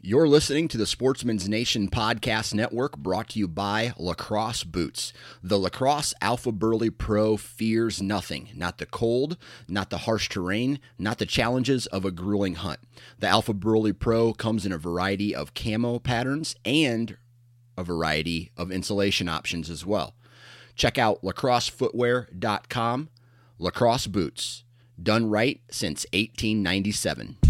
You're listening to the Sportsman's Nation Podcast Network brought to you by Lacrosse Boots. The Lacrosse Alpha Burly Pro fears nothing not the cold, not the harsh terrain, not the challenges of a grueling hunt. The Alpha Burly Pro comes in a variety of camo patterns and a variety of insulation options as well. Check out lacrossefootwear.com. Lacrosse Boots, done right since 1897.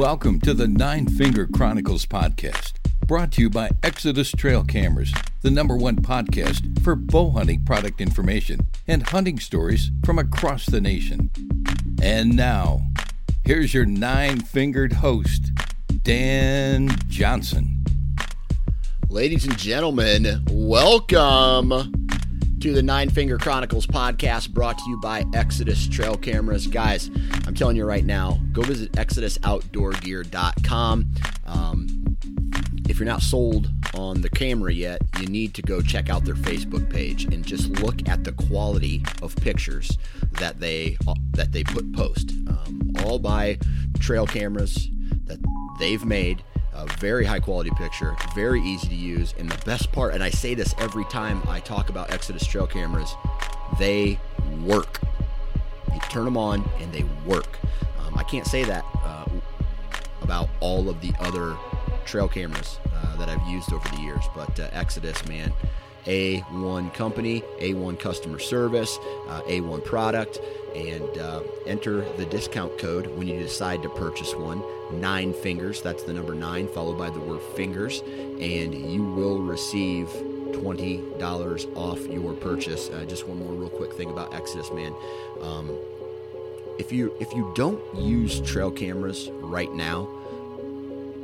Welcome to the Nine Finger Chronicles podcast, brought to you by Exodus Trail Cameras, the number one podcast for bow hunting product information and hunting stories from across the nation. And now, here's your nine fingered host, Dan Johnson. Ladies and gentlemen, welcome to the Nine Finger Chronicles podcast brought to you by Exodus Trail Cameras. Guys, I'm telling you right now, go visit ExodusOutdoorGear.com. Um, if you're not sold on the camera yet, you need to go check out their Facebook page and just look at the quality of pictures that they that they put post. Um, all by trail cameras that they've made a very high quality picture, very easy to use, and the best part, and I say this every time I talk about Exodus trail cameras, they work. You turn them on and they work. Um, I can't say that uh, about all of the other trail cameras uh, that I've used over the years, but uh, Exodus, man, A1 company, A1 customer service, uh, A1 product and uh, enter the discount code when you decide to purchase one. Nine fingers, that's the number nine, followed by the word fingers, and you will receive $20 off your purchase. Uh, just one more real quick thing about Exodus, man. Um, if you if you don't use trail cameras right now,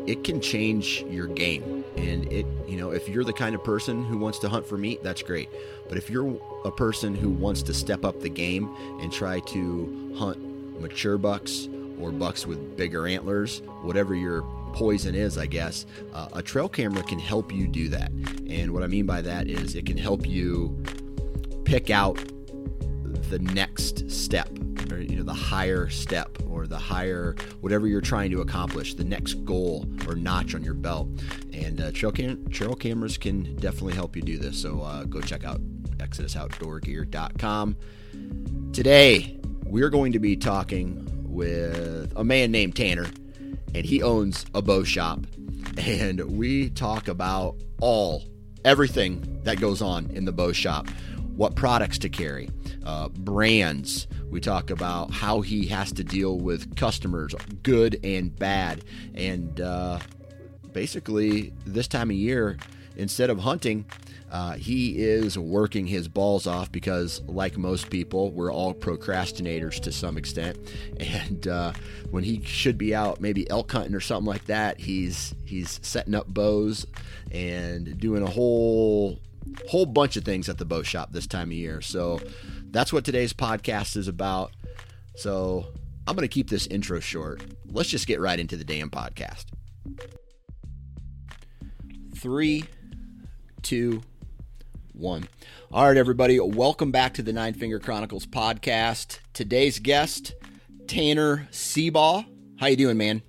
it can change your game. And it, you know, if you're the kind of person who wants to hunt for meat, that's great. But if you're a person who wants to step up the game and try to hunt mature bucks or bucks with bigger antlers, whatever your poison is, I guess, uh, a trail camera can help you do that. And what I mean by that is it can help you pick out the next step or you know the higher step the higher whatever you're trying to accomplish the next goal or notch on your belt and uh, trail, cam- trail cameras can definitely help you do this so uh, go check out ExodusOutdoorGear.com. Today, we're going to be talking with a man named Tanner, and he owns a bow shop. And we talk about all, everything that goes on in the bow shop, what products to carry, uh, brands. We talk about how he has to deal with customers, good and bad. And uh, basically, this time of year, instead of hunting, uh, he is working his balls off because, like most people, we're all procrastinators to some extent. And uh, when he should be out, maybe elk hunting or something like that, he's he's setting up bows and doing a whole whole bunch of things at the bow shop this time of year. So that's what today's podcast is about. So I'm going to keep this intro short. Let's just get right into the damn podcast. Three, two one. All right, everybody, welcome back to the Nine Finger Chronicles podcast. Today's guest, Tanner Seabaugh. How you doing, man?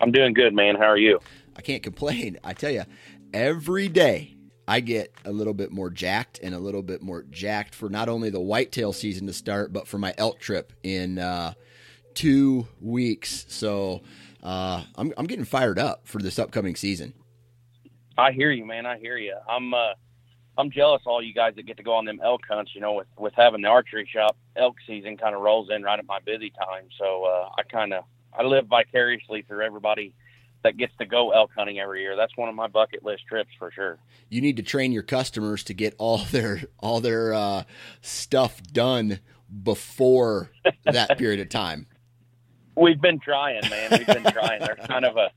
I'm doing good, man. How are you? I can't complain. I tell you, every day I get a little bit more jacked and a little bit more jacked for not only the whitetail season to start, but for my elk trip in uh, two weeks. So uh, I'm, I'm getting fired up for this upcoming season. I hear you, man. I hear you. I'm uh, I'm jealous all you guys that get to go on them elk hunts. You know, with with having the archery shop, elk season kind of rolls in right at my busy time. So uh, I kind of I live vicariously through everybody that gets to go elk hunting every year. That's one of my bucket list trips for sure. You need to train your customers to get all their all their uh, stuff done before that period of time. We've been trying, man. We've been trying. There's kind of a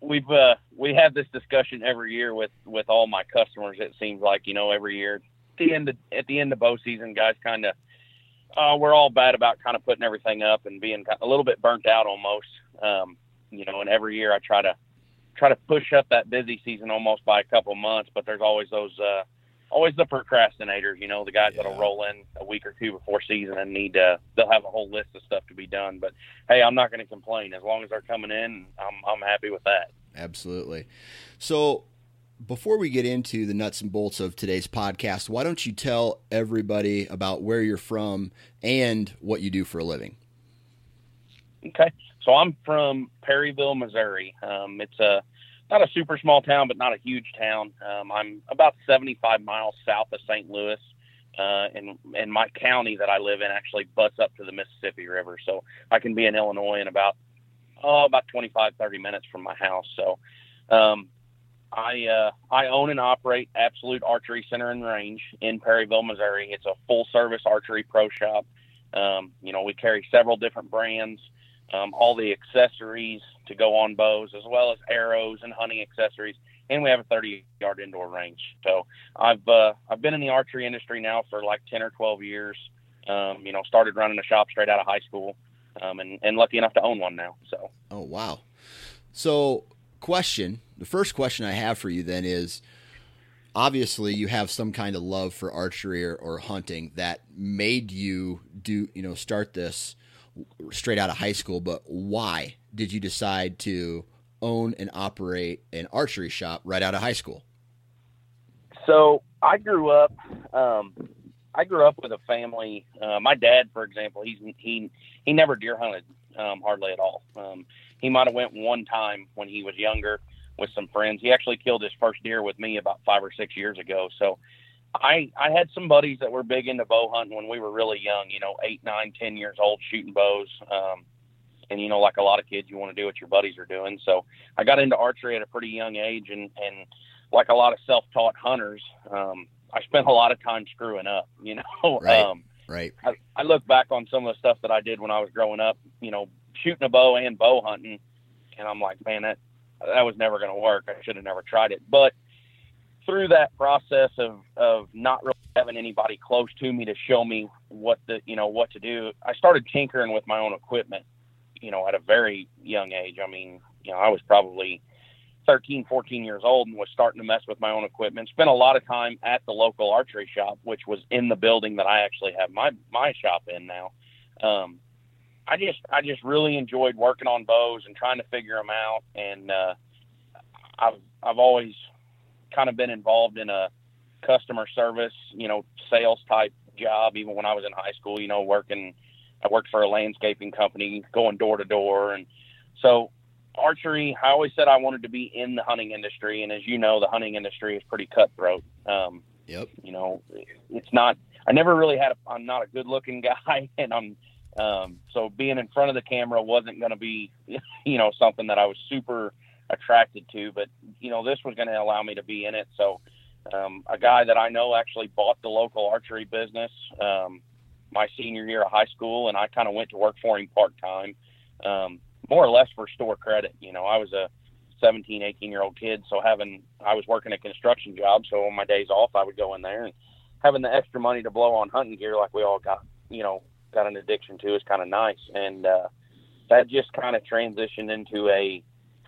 we've uh, we have this discussion every year with with all my customers. It seems like you know every year at the end of, at the end of bow season, guys kind of uh, we're all bad about kind of putting everything up and being a little bit burnt out almost. Um, you know, and every year I try to try to push up that busy season almost by a couple months, but there's always those uh, always the procrastinators, you know, the guys yeah. that'll roll in a week or two before season and need to, they'll have a whole list of stuff to be done. But hey, I'm not going to complain as long as they're coming in. I'm I'm happy with that. Absolutely. So before we get into the nuts and bolts of today's podcast, why don't you tell everybody about where you're from and what you do for a living? Okay. So I'm from Perryville, Missouri. Um, it's a not a super small town, but not a huge town. Um, I'm about 75 miles south of St. Louis, uh, and and my county that I live in actually butts up to the Mississippi River, so I can be in Illinois in about oh about 25 30 minutes from my house. So um, I uh, I own and operate Absolute Archery Center and Range in Perryville, Missouri. It's a full service archery pro shop. Um, you know, we carry several different brands um, all the accessories to go on bows, as well as arrows and hunting accessories. And we have a 30 yard indoor range. So I've uh, I've been in the archery industry now for like 10 or 12 years. Um, you know, started running a shop straight out of high school, um, and and lucky enough to own one now. So. Oh wow! So question, the first question I have for you then is obviously you have some kind of love for archery or, or, hunting that made you do you know start this straight out of high school, but why did you decide to own and operate an archery shop right out of high school? So I grew up. Um, I grew up with a family. Uh, my dad, for example, he's he he never deer hunted um, hardly at all. Um, he might have went one time when he was younger with some friends. He actually killed his first deer with me about five or six years ago. So I I had some buddies that were big into bow hunting when we were really young. You know, eight, nine, ten years old, shooting bows. Um, and you know, like a lot of kids, you want to do what your buddies are doing. So I got into archery at a pretty young age, and and like a lot of self-taught hunters, um, I spent a lot of time screwing up. You know, right. Um, right. I, I look back on some of the stuff that I did when I was growing up. You know, shooting a bow and bow hunting, and I'm like, man, that that was never going to work. I should have never tried it. But through that process of of not really having anybody close to me to show me what the you know what to do, I started tinkering with my own equipment. You know, at a very young age. I mean, you know, I was probably 13, 14 years old and was starting to mess with my own equipment. Spent a lot of time at the local archery shop, which was in the building that I actually have my my shop in now. Um, I just I just really enjoyed working on bows and trying to figure them out. And uh, I've I've always kind of been involved in a customer service, you know, sales type job. Even when I was in high school, you know, working, I worked for a landscaping company, going door to door, and so archery. I always said I wanted to be in the hunting industry, and as you know, the hunting industry is pretty cutthroat. Um, yep. You know, it's not. I never really had. A, I'm not a good looking guy, and I'm. Um, so being in front of the camera wasn't going to be, you know, something that I was super attracted to. But you know, this was going to allow me to be in it. So, um, a guy that I know actually bought the local archery business um, my senior year of high school, and I kind of went to work for him part time, um, more or less for store credit. You know, I was a 17, 18 year old kid, so having I was working a construction job, so on my days off, I would go in there and having the extra money to blow on hunting gear like we all got, you know, got an addiction to is kind of nice. And uh, that just kind of transitioned into a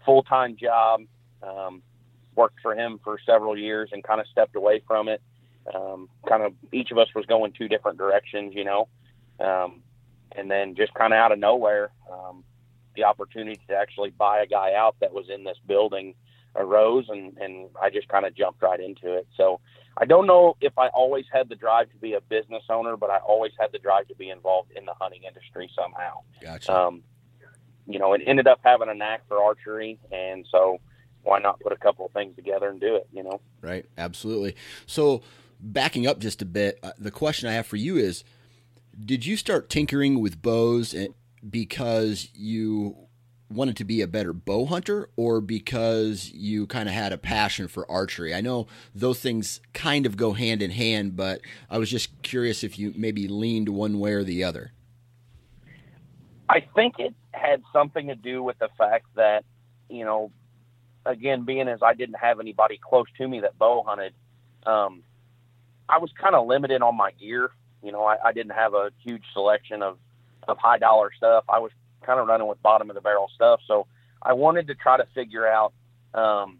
full time job. Um, worked for him for several years and kind of stepped away from it. Um, kind of each of us was going two different directions, you know. Um, and then just kind of out of nowhere, um, the opportunity to actually buy a guy out that was in this building arose, and and I just kind of jumped right into it. So I don't know if I always had the drive to be a business owner, but I always had the drive to be involved in the hunting industry somehow. Gotcha. Um, you know, it ended up having a knack for archery, and so why not put a couple of things together and do it? You know, right? Absolutely. So backing up just a bit, uh, the question I have for you is: Did you start tinkering with bows because you wanted to be a better bow hunter or because you kind of had a passion for archery? I know those things kind of go hand in hand, but I was just curious if you maybe leaned one way or the other. I think it had something to do with the fact that, you know, again, being as I didn't have anybody close to me that bow hunted, um, I was kind of limited on my gear. You know, I, I didn't have a huge selection of, of high dollar stuff. I was kind of running with bottom of the barrel stuff. So I wanted to try to figure out, um,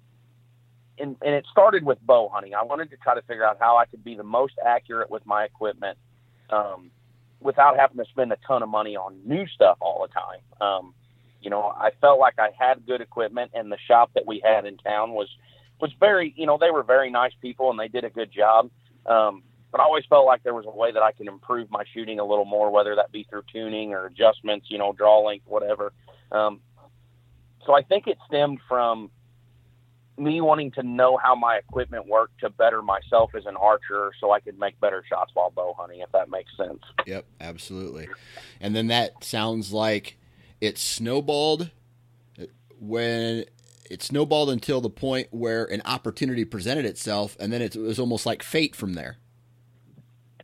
and, and it started with bow hunting. I wanted to try to figure out how I could be the most accurate with my equipment um, without having to spend a ton of money on new stuff all the time. Um, you know, I felt like I had good equipment, and the shop that we had in town was was very, you know, they were very nice people and they did a good job. Um, but I always felt like there was a way that I could improve my shooting a little more, whether that be through tuning or adjustments, you know, draw length, whatever. Um, so I think it stemmed from me wanting to know how my equipment worked to better myself as an archer so I could make better shots while bow hunting, if that makes sense. Yep, absolutely. And then that sounds like it snowballed when it snowballed until the point where an opportunity presented itself, and then it was almost like fate from there.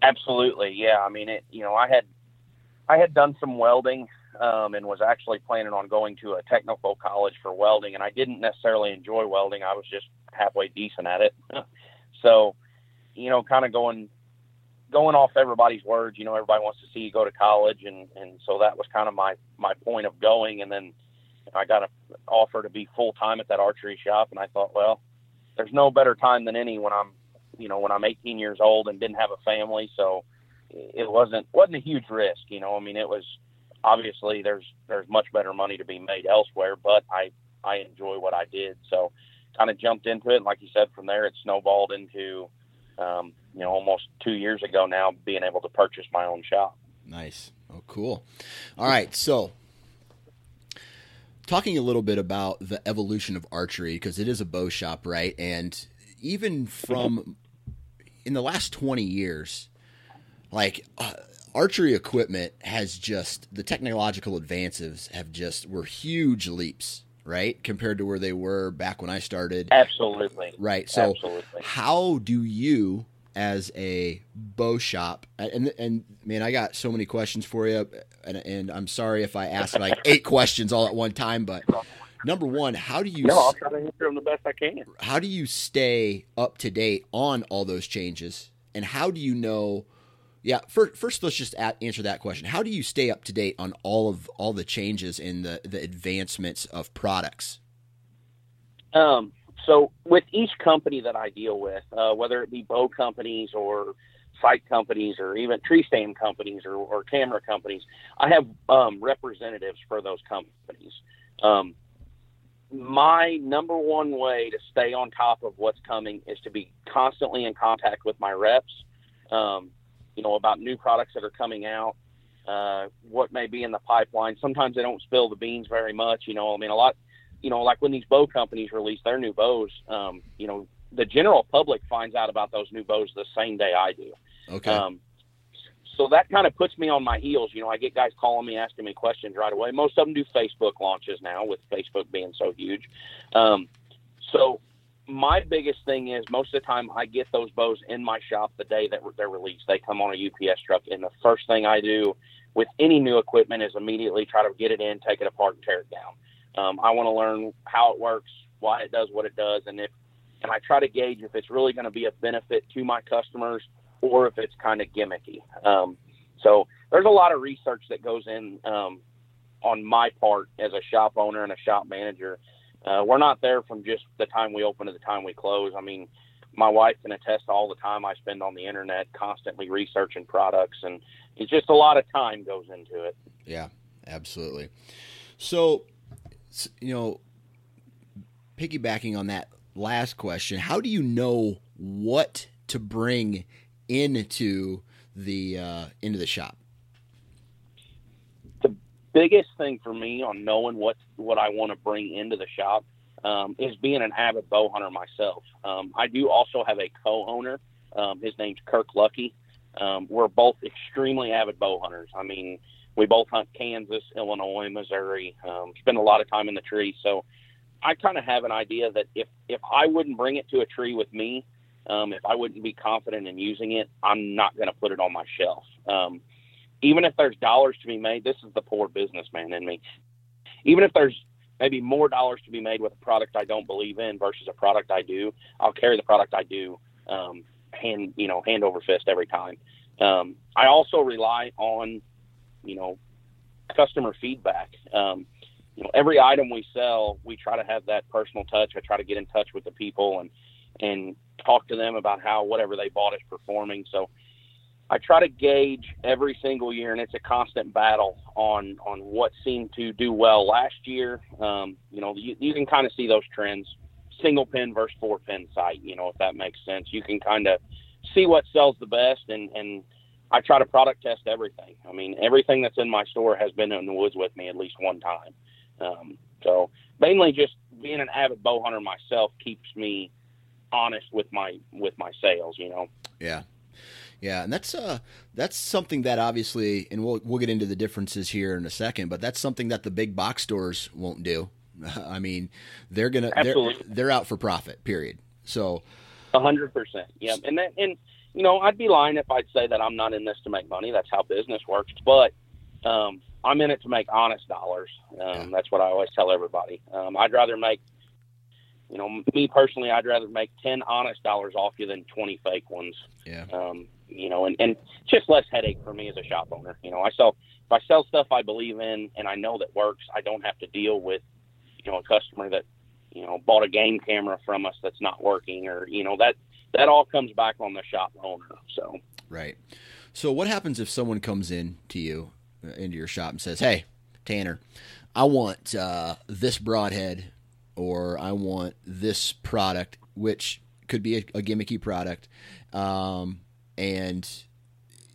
Absolutely, yeah. I mean, it. You know, I had I had done some welding um, and was actually planning on going to a technical college for welding, and I didn't necessarily enjoy welding. I was just halfway decent at it. so, you know, kind of going going off everybody's words. You know, everybody wants to see you go to college, and and so that was kind of my my point of going. And then I got an offer to be full time at that archery shop, and I thought, well, there's no better time than any when I'm you know, when I'm 18 years old and didn't have a family. So it wasn't, wasn't a huge risk, you know, I mean, it was obviously there's, there's much better money to be made elsewhere, but I, I enjoy what I did. So kind of jumped into it. And like you said, from there, it snowballed into, um, you know, almost two years ago now being able to purchase my own shop. Nice. Oh, cool. All right. So talking a little bit about the evolution of archery because it is a bow shop, right? And even from in the last 20 years, like uh, archery equipment has just the technological advances have just were huge leaps, right? Compared to where they were back when I started. Absolutely. Right. So Absolutely. how do you as a bow shop and and man I got so many questions for you and, and I'm sorry if I asked like eight questions all at one time but number one, how do you? No, I'll try to answer them the best I can. How do you stay up to date on all those changes, and how do you know? Yeah, first, first let's just answer that question. How do you stay up to date on all of all the changes in the the advancements of products? Um, so with each company that I deal with, uh, whether it be bow companies or sight companies or even tree stand companies or, or camera companies, I have um, representatives for those companies. Um, my number one way to stay on top of what's coming is to be constantly in contact with my reps, um, you know, about new products that are coming out, uh, what may be in the pipeline. Sometimes they don't spill the beans very much, you know. I mean, a lot, you know, like when these bow companies release their new bows, um, you know, the general public finds out about those new bows the same day I do. Okay. Um, so that kind of puts me on my heels. You know, I get guys calling me, asking me questions right away. Most of them do Facebook launches now, with Facebook being so huge. Um, so my biggest thing is most of the time I get those bows in my shop the day that they're released. They come on a UPS truck, and the first thing I do with any new equipment is immediately try to get it in, take it apart, and tear it down. Um, I want to learn how it works, why it does what it does, and if and I try to gauge if it's really going to be a benefit to my customers or if it's kind of gimmicky. Um, so there's a lot of research that goes in um, on my part as a shop owner and a shop manager uh, we're not there from just the time we open to the time we close. I mean, my wife can attest to all the time I spend on the internet, constantly researching products, and it's just a lot of time goes into it. Yeah, absolutely. So, you know, piggybacking on that last question, how do you know what to bring into the uh, into the shop? Biggest thing for me on knowing what what I want to bring into the shop um, is being an avid bow hunter myself. Um, I do also have a co-owner. Um, his name's Kirk Lucky. Um, we're both extremely avid bow hunters. I mean, we both hunt Kansas, Illinois, Missouri. Um, spend a lot of time in the tree, so I kind of have an idea that if if I wouldn't bring it to a tree with me, um, if I wouldn't be confident in using it, I'm not going to put it on my shelf. Even if there's dollars to be made, this is the poor businessman in me. Even if there's maybe more dollars to be made with a product I don't believe in versus a product I do, I'll carry the product I do um, hand you know hand over fist every time. Um, I also rely on you know customer feedback. Um, you know, every item we sell, we try to have that personal touch. I try to get in touch with the people and and talk to them about how whatever they bought is performing. So I try to gauge every single year, and it's a constant battle on on what seemed to do well last year. Um, you know, you, you can kind of see those trends, single pin versus four pin sight. You know, if that makes sense, you can kind of see what sells the best, and and I try to product test everything. I mean, everything that's in my store has been in the woods with me at least one time. Um, so mainly just being an avid bow hunter myself keeps me honest with my with my sales. You know. Yeah. Yeah, and that's uh that's something that obviously, and we'll we'll get into the differences here in a second, but that's something that the big box stores won't do. I mean, they're gonna Absolutely. they're they're out for profit. Period. So, a hundred percent. Yeah, and that, and you know, I'd be lying if I'd say that I'm not in this to make money. That's how business works. But um, I'm in it to make honest dollars. Um, yeah. That's what I always tell everybody. Um, I'd rather make, you know, me personally, I'd rather make 10 honest dollars off you than 20 fake ones. Yeah. Um, you know, and, and just less headache for me as a shop owner. You know, I sell, if I sell stuff I believe in and I know that works, I don't have to deal with, you know, a customer that, you know, bought a game camera from us that's not working or, you know, that, that all comes back on the shop owner. So, right. So what happens if someone comes in to you uh, into your shop and says, "Hey, Tanner, I want uh, this broadhead, or I want this product, which could be a, a gimmicky product, um, and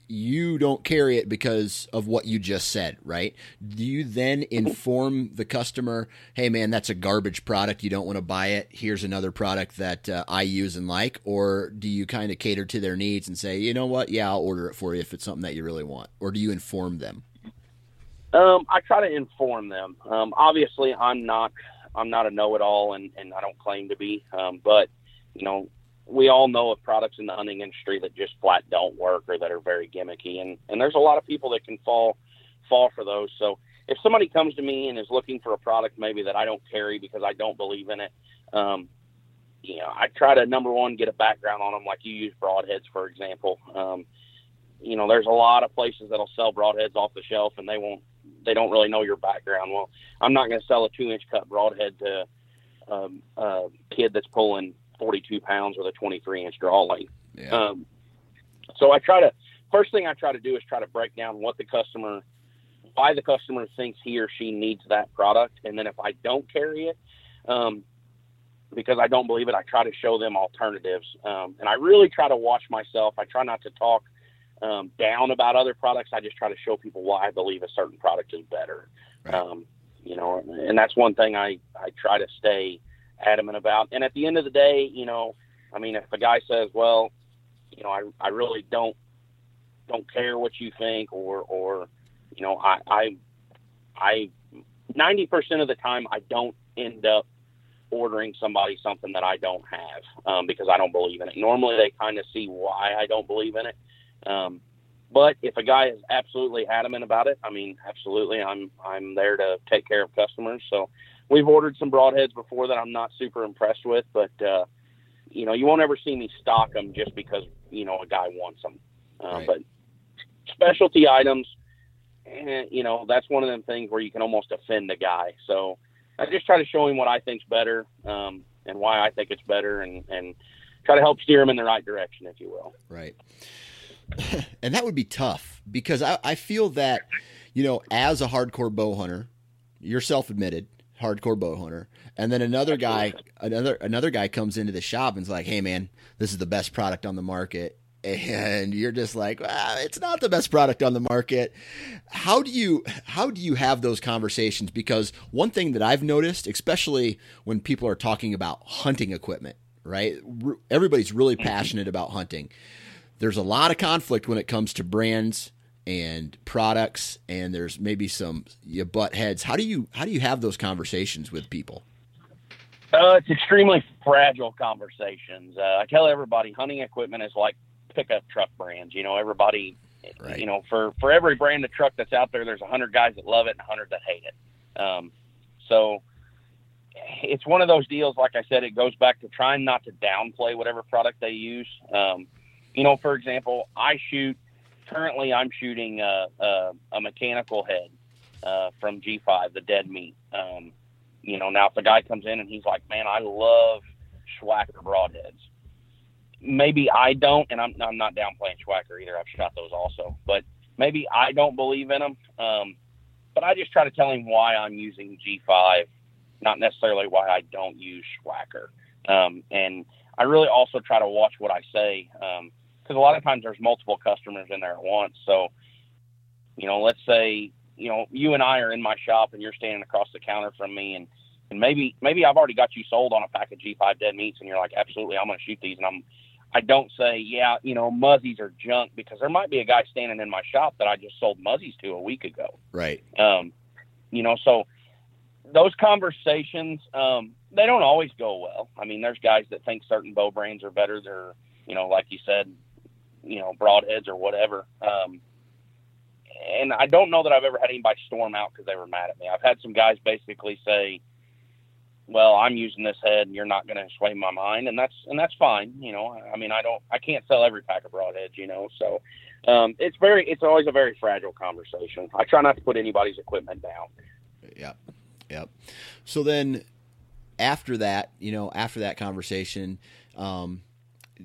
you don't carry it because of what you just said, right? Do you then inform the customer, hey man, that's a garbage product. You don't want to buy it. Here's another product that uh, I use and like. Or do you kind of cater to their needs and say, you know what? Yeah, I'll order it for you if it's something that you really want. Or do you inform them? Um, I try to inform them. Um, obviously, I'm not I'm not a know-it-all, and, and I don't claim to be. Um, but you know, we all know of products in the hunting industry that just flat don't work or that are very gimmicky, and and there's a lot of people that can fall fall for those. So if somebody comes to me and is looking for a product maybe that I don't carry because I don't believe in it, um, you know, I try to number one get a background on them, like you use broadheads for example. Um, you know, there's a lot of places that'll sell broadheads off the shelf, and they won't they don't really know your background. Well, I'm not going to sell a two inch cut broadhead to um, a kid that's pulling 42 pounds with a 23 inch draw length. Yeah. Um, so I try to first thing I try to do is try to break down what the customer, why the customer thinks he or she needs that product, and then if I don't carry it, um, because I don't believe it, I try to show them alternatives, um, and I really try to watch myself. I try not to talk um, down about other products. I just try to show people why I believe a certain product is better. Right. Um, you know, and that's one thing I, I try to stay adamant about. And at the end of the day, you know, I mean, if a guy says, well, you know, I, I really don't, don't care what you think or, or, you know, I, I, I, 90% of the time I don't end up ordering somebody something that I don't have um, because I don't believe in it. Normally they kind of see why I don't believe in it. Um, but if a guy is absolutely adamant about it, I mean, absolutely, I'm I'm there to take care of customers. So we've ordered some broadheads before that I'm not super impressed with, but uh, you know, you won't ever see me stock them just because you know a guy wants them. Uh, right. But specialty items, eh, you know, that's one of them things where you can almost offend a guy. So I just try to show him what I think's better um, and why I think it's better, and and try to help steer him in the right direction, if you will. Right. and that would be tough because I, I feel that, you know, as a hardcore bow hunter, you're admitted hardcore bow hunter, and then another guy, another another guy comes into the shop and's like, "Hey, man, this is the best product on the market." And you're just like, well, it's not the best product on the market. How do you how do you have those conversations? Because one thing that I've noticed, especially when people are talking about hunting equipment, right? Everybody's really mm-hmm. passionate about hunting. There's a lot of conflict when it comes to brands and products and there's maybe some you butt heads. How do you how do you have those conversations with people? Uh, it's extremely fragile conversations. Uh, i tell everybody hunting equipment is like pickup truck brands. You know everybody right. you know for for every brand of truck that's out there there's a hundred guys that love it and a hundred that hate it. Um, so it's one of those deals like i said it goes back to trying not to downplay whatever product they use. Um, you know for example i shoot currently I'm shooting a, a, a mechanical head uh, from G5, the dead meat. Um, you know, now if the guy comes in and he's like, "Man, I love Swhacker broadheads," maybe I don't, and I'm I'm not downplaying Swhacker either. I've shot those also, but maybe I don't believe in them. Um, but I just try to tell him why I'm using G5, not necessarily why I don't use Swhacker. Um, and I really also try to watch what I say. Um, because a lot of times there's multiple customers in there at once. So, you know, let's say you know you and I are in my shop and you're standing across the counter from me, and and maybe maybe I've already got you sold on a pack of G5 dead meats, and you're like, absolutely, I'm going to shoot these, and I'm I don't say, yeah, you know, muzzies are junk because there might be a guy standing in my shop that I just sold muzzies to a week ago. Right. Um, you know, so those conversations, um, they don't always go well. I mean, there's guys that think certain bow brands are better. They're, you know, like you said, you know broadheads or whatever. Um, and I don't know that I've ever had anybody storm out because they were mad at me. I've had some guys basically say, "Well, I'm using this head, and you're not going to sway my mind," and that's and that's fine. You know, I mean, I don't, I can't sell every pack of broadheads, you know. So um, it's very, it's always a very fragile conversation. I try not to put anybody's equipment down. Yep, yep. So then, after that, you know, after that conversation, um,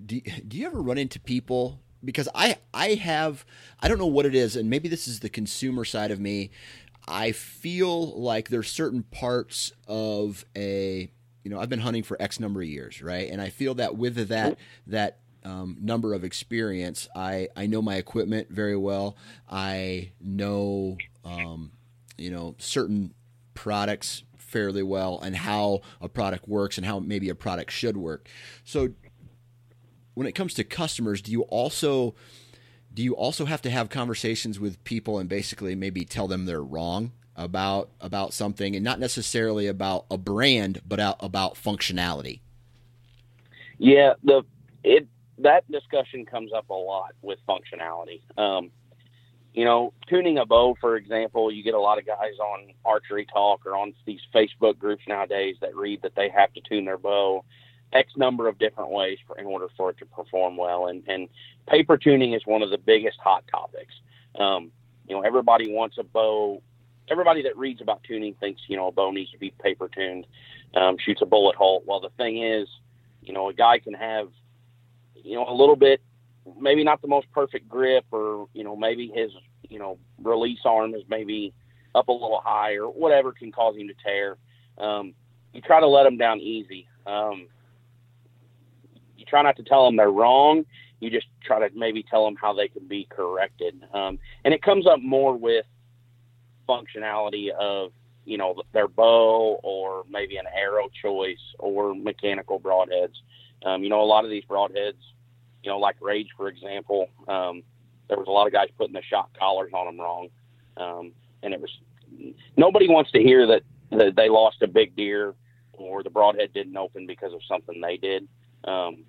do do you ever run into people because I I have I don't know what it is, and maybe this is the consumer side of me. I feel like there's certain parts of a you know I've been hunting for X number of years, right? And I feel that with that that um, number of experience, I I know my equipment very well. I know um, you know certain products fairly well and how a product works and how maybe a product should work. So when it comes to customers, do you also do you also have to have conversations with people and basically maybe tell them they're wrong about about something and not necessarily about a brand but about functionality? Yeah, the it that discussion comes up a lot with functionality. Um, you know, tuning a bow, for example, you get a lot of guys on archery talk or on these Facebook groups nowadays that read that they have to tune their bow X number of different ways for, in order for it to perform well. And, and paper tuning is one of the biggest hot topics. Um, you know, everybody wants a bow. Everybody that reads about tuning thinks, you know, a bow needs to be paper tuned, um, shoots a bullet hole. Well, the thing is, you know, a guy can have, you know, a little bit, maybe not the most perfect grip or, you know, maybe his, you know, release arm is maybe up a little high or whatever can cause him to tear. Um, you try to let him down easy. Um, you try not to tell them they're wrong. You just try to maybe tell them how they can be corrected. Um, and it comes up more with functionality of you know their bow or maybe an arrow choice or mechanical broadheads. Um, you know, a lot of these broadheads, you know, like Rage for example, um, there was a lot of guys putting the shock collars on them wrong, um, and it was nobody wants to hear that, that they lost a big deer or the broadhead didn't open because of something they did. Um,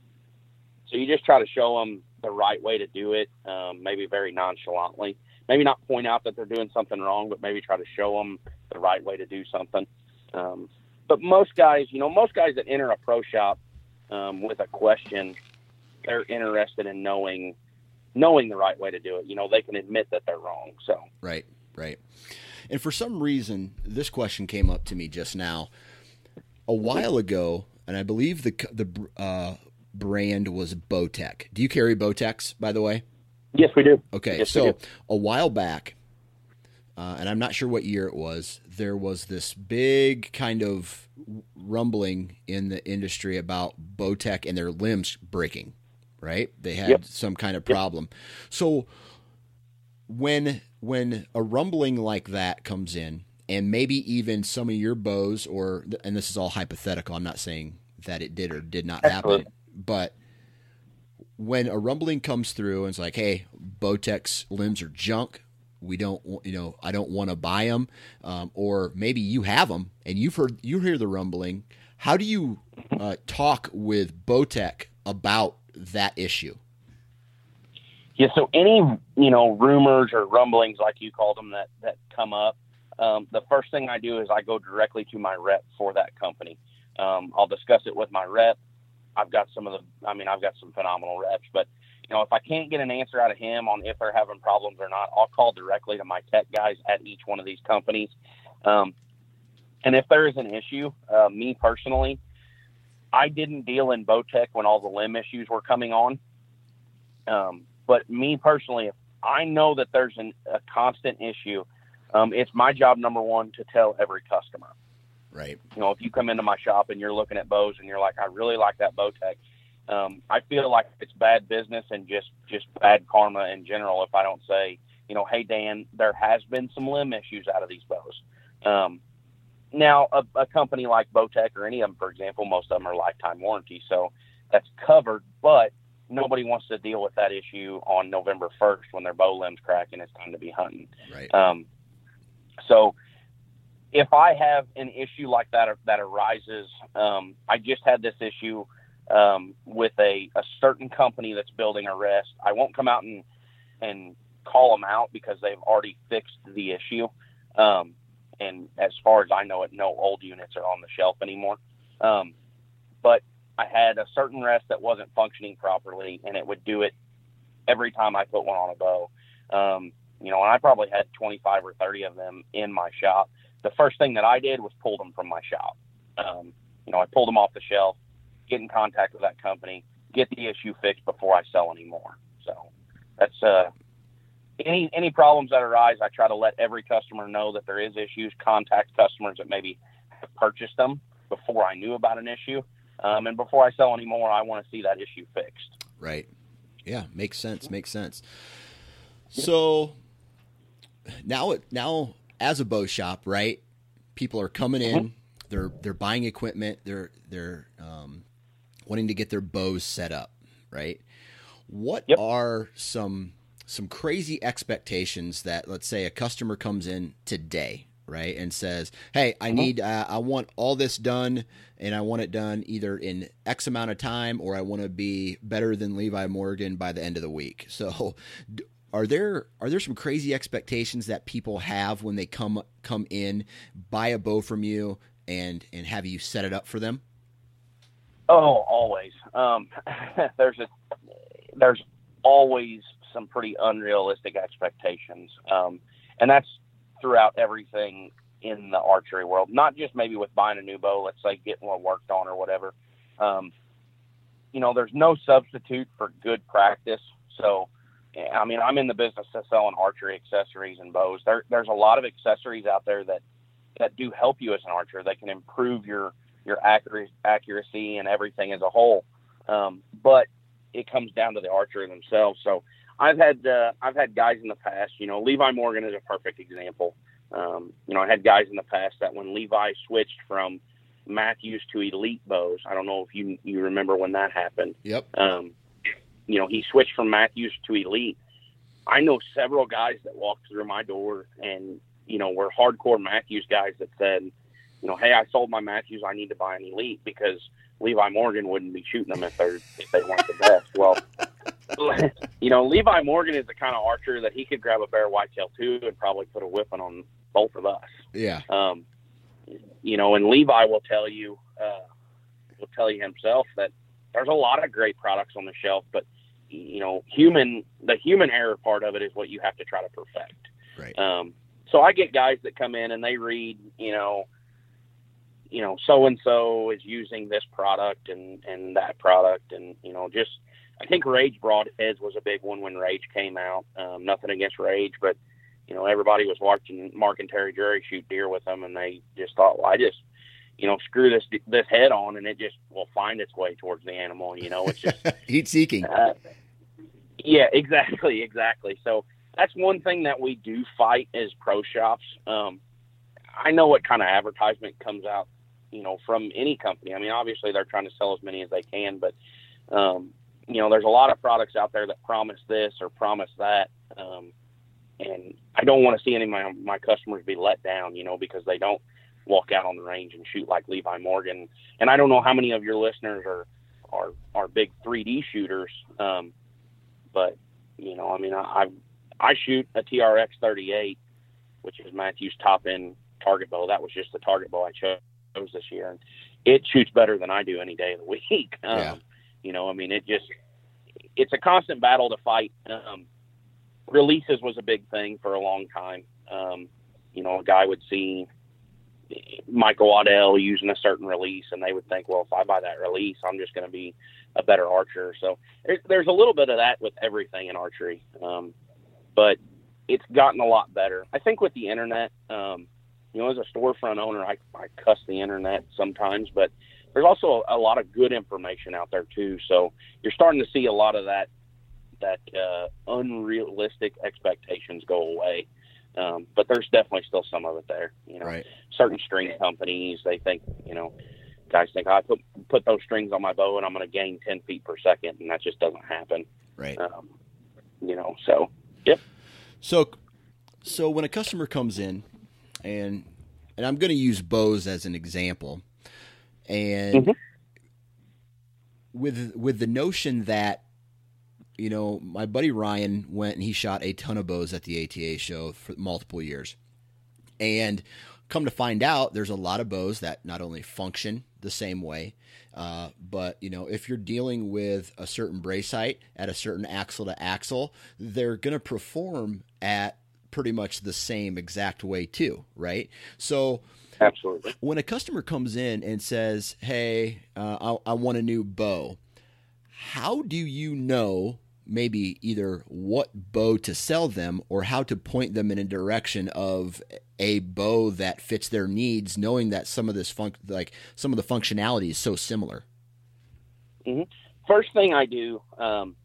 so you just try to show them the right way to do it, um, maybe very nonchalantly. Maybe not point out that they're doing something wrong, but maybe try to show them the right way to do something. Um, but most guys, you know, most guys that enter a pro shop um, with a question, they're interested in knowing knowing the right way to do it. You know, they can admit that they're wrong. So right, right. And for some reason, this question came up to me just now. A while ago, and I believe the the uh, brand was Bowtech. Do you carry Bowtechs, by the way? Yes, we do. Okay, yes, so a while back, uh, and I'm not sure what year it was, there was this big kind of rumbling in the industry about Bowtech and their limbs breaking, right? They had yep. some kind of problem. Yep. So when when a rumbling like that comes in, and maybe even some of your bows, or and this is all hypothetical, I'm not saying that it did or did not happen, but when a rumbling comes through and it's like, hey, Bowtech's limbs are junk. We don't, you know, I don't want to buy them. Um, or maybe you have them and you've heard, you hear the rumbling. How do you uh, talk with Bowtech about that issue? Yeah, so any you know rumors or rumblings, like you called them, that that come up, um, the first thing I do is I go directly to my rep for that company. Um, I'll discuss it with my rep. I've got some of the, I mean, I've got some phenomenal reps, but you know, if I can't get an answer out of him on if they're having problems or not, I'll call directly to my tech guys at each one of these companies. Um, and if there is an issue, uh, me personally, I didn't deal in Bowtech when all the limb issues were coming on. Um, but me personally, if I know that there's an, a constant issue, um, it's my job number one to tell every customer. Right. You know, if you come into my shop and you're looking at bows and you're like, I really like that Bowtech, um, I feel like it's bad business and just just bad karma in general if I don't say, you know, hey Dan, there has been some limb issues out of these bows. Um, now, a, a company like Bowtech or any of them, for example, most of them are lifetime warranty, so that's covered. But nobody wants to deal with that issue on November 1st when their bow limbs crack and it's time to be hunting. Right. Um, so if I have an issue like that that arises, um, I just had this issue um, with a, a certain company that's building a rest. I won't come out and and call them out because they've already fixed the issue. Um, and as far as I know it, no old units are on the shelf anymore. Um, but I had a certain rest that wasn't functioning properly, and it would do it every time I put one on a bow. Um, you know, and I probably had 25 or 30 of them in my shop the first thing that I did was pull them from my shop. Um, you know, I pulled them off the shelf, get in contact with that company, get the issue fixed before I sell anymore. So that's uh, any any problems that arise. I try to let every customer know that there is issues. Contact customers that maybe have purchased them before I knew about an issue, um, and before I sell anymore, I want to see that issue fixed. Right. Yeah, makes sense. Makes sense. So now it now as a bow shop, right? People are coming in, mm-hmm. they're they're buying equipment, they're they're um, wanting to get their bows set up, right? What yep. are some some crazy expectations that let's say a customer comes in today, right, and says, "Hey, I mm-hmm. need uh, I want all this done, and I want it done either in X amount of time, or I want to be better than Levi Morgan by the end of the week." So, are there are there some crazy expectations that people have when they come come in, buy a bow from you, and and have you set it up for them? Oh, always. Um, there's a there's always some pretty unrealistic expectations, um, and that's throughout everything in the archery world. Not just maybe with buying a new bow, let's say getting one worked on or whatever. Um, you know, there's no substitute for good practice. So I mean, I'm in the business of selling archery accessories and bows. There, there's a lot of accessories out there that that do help you as an archer. They can improve your your accuracy, accuracy and everything as a whole. Um, but it comes down to the archer themselves. So I've had uh, I've had guys in the past. You know, Levi Morgan is a perfect example. Um, you know, I had guys in the past that when Levi switched from Mathews to Elite bows, I don't know if you you remember when that happened. Yep. Um, you know, he switched from Mathews to Elite. I know several guys that walked through my door and, you know, were hardcore Mathews guys that said, you know, hey, I sold my Mathews. I need to buy an Elite because Levi Morgan wouldn't be shooting them if they're if they weren't the best. Well, you know, Levi Morgan is the kind of archer that he could grab a bear whitetail too and probably put a whipping on both of us. Yeah. Um, you know, and Levi will tell you, uh, will tell you himself that there's a lot of great products on the shelf, but you know, human the human error part of it is what you have to try to perfect. Right. Um, So I get guys that come in and they read, you know, you know, so and so is using this product and and that product, and you know, just I think Rage Broadheads was a big one when Rage came out. Um, nothing against Rage, but you know, everybody was watching Mark and Terry Drury shoot deer with them, and they just thought, well, I just you know, screw this this head on, and it just will find its way towards the animal. You know, it's just heat seeking. Uh, yeah, exactly, exactly. So that's one thing that we do fight as pro shops. Um, I know what kind of advertisement comes out, you know, from any company. I mean, obviously they're trying to sell as many as they can, but um, you know, there's a lot of products out there that promise this or promise that. Um, and I don't want to see any of my, my customers be let down, you know, because they don't walk out on the range and shoot like Levi Morgan. And I don't know how many of your listeners are are are big 3D shooters, um, but you know, I mean, I I shoot a TRX 38, which is Mathews top end target bow. That was just the target bow I chose this year, and it shoots better than I do any day of the week. Um, yeah. You know, I mean, it just it's a constant battle to fight. Um, releases was a big thing for a long time. Um, you know, a guy would see Michael Waddell using a certain release, and they would think, well, if I buy that release, I'm just going to be a better archer. So there's a little bit of that with everything in archery, um, but it's gotten a lot better. I think with the internet, um, you know, as a storefront owner, I, I cuss the internet sometimes, but there's also a, a lot of good information out there too. So you're starting to see a lot of that that uh, unrealistic expectations go away. Um, but there's definitely still some of it there. You know, right. certain string companies they think you know guys think I put put those strings on my bow and I'm going to gain 10 feet per second, and that just doesn't happen. Right. Um, you know, so yep. So, so when a customer comes in, and and I'm going to use bows as an example, and mm-hmm. with with the notion that you know, my buddy Ryan went and he shot a ton of bows at the ATA show for multiple years. And come to find out, there's a lot of bows that not only function the same way, uh, but you know, if you're dealing with a certain brace height at a certain axle to axle, they're going to perform at pretty much the same exact way too, right? So, absolutely. When a customer comes in and says, "Hey, uh, I, I want a new bow," how do you know maybe either what bow to sell them or how to point them in a direction of a bow that fits their needs, knowing that some of this fun- like some of the functionality is so similar. Mm-hmm. First thing I do um,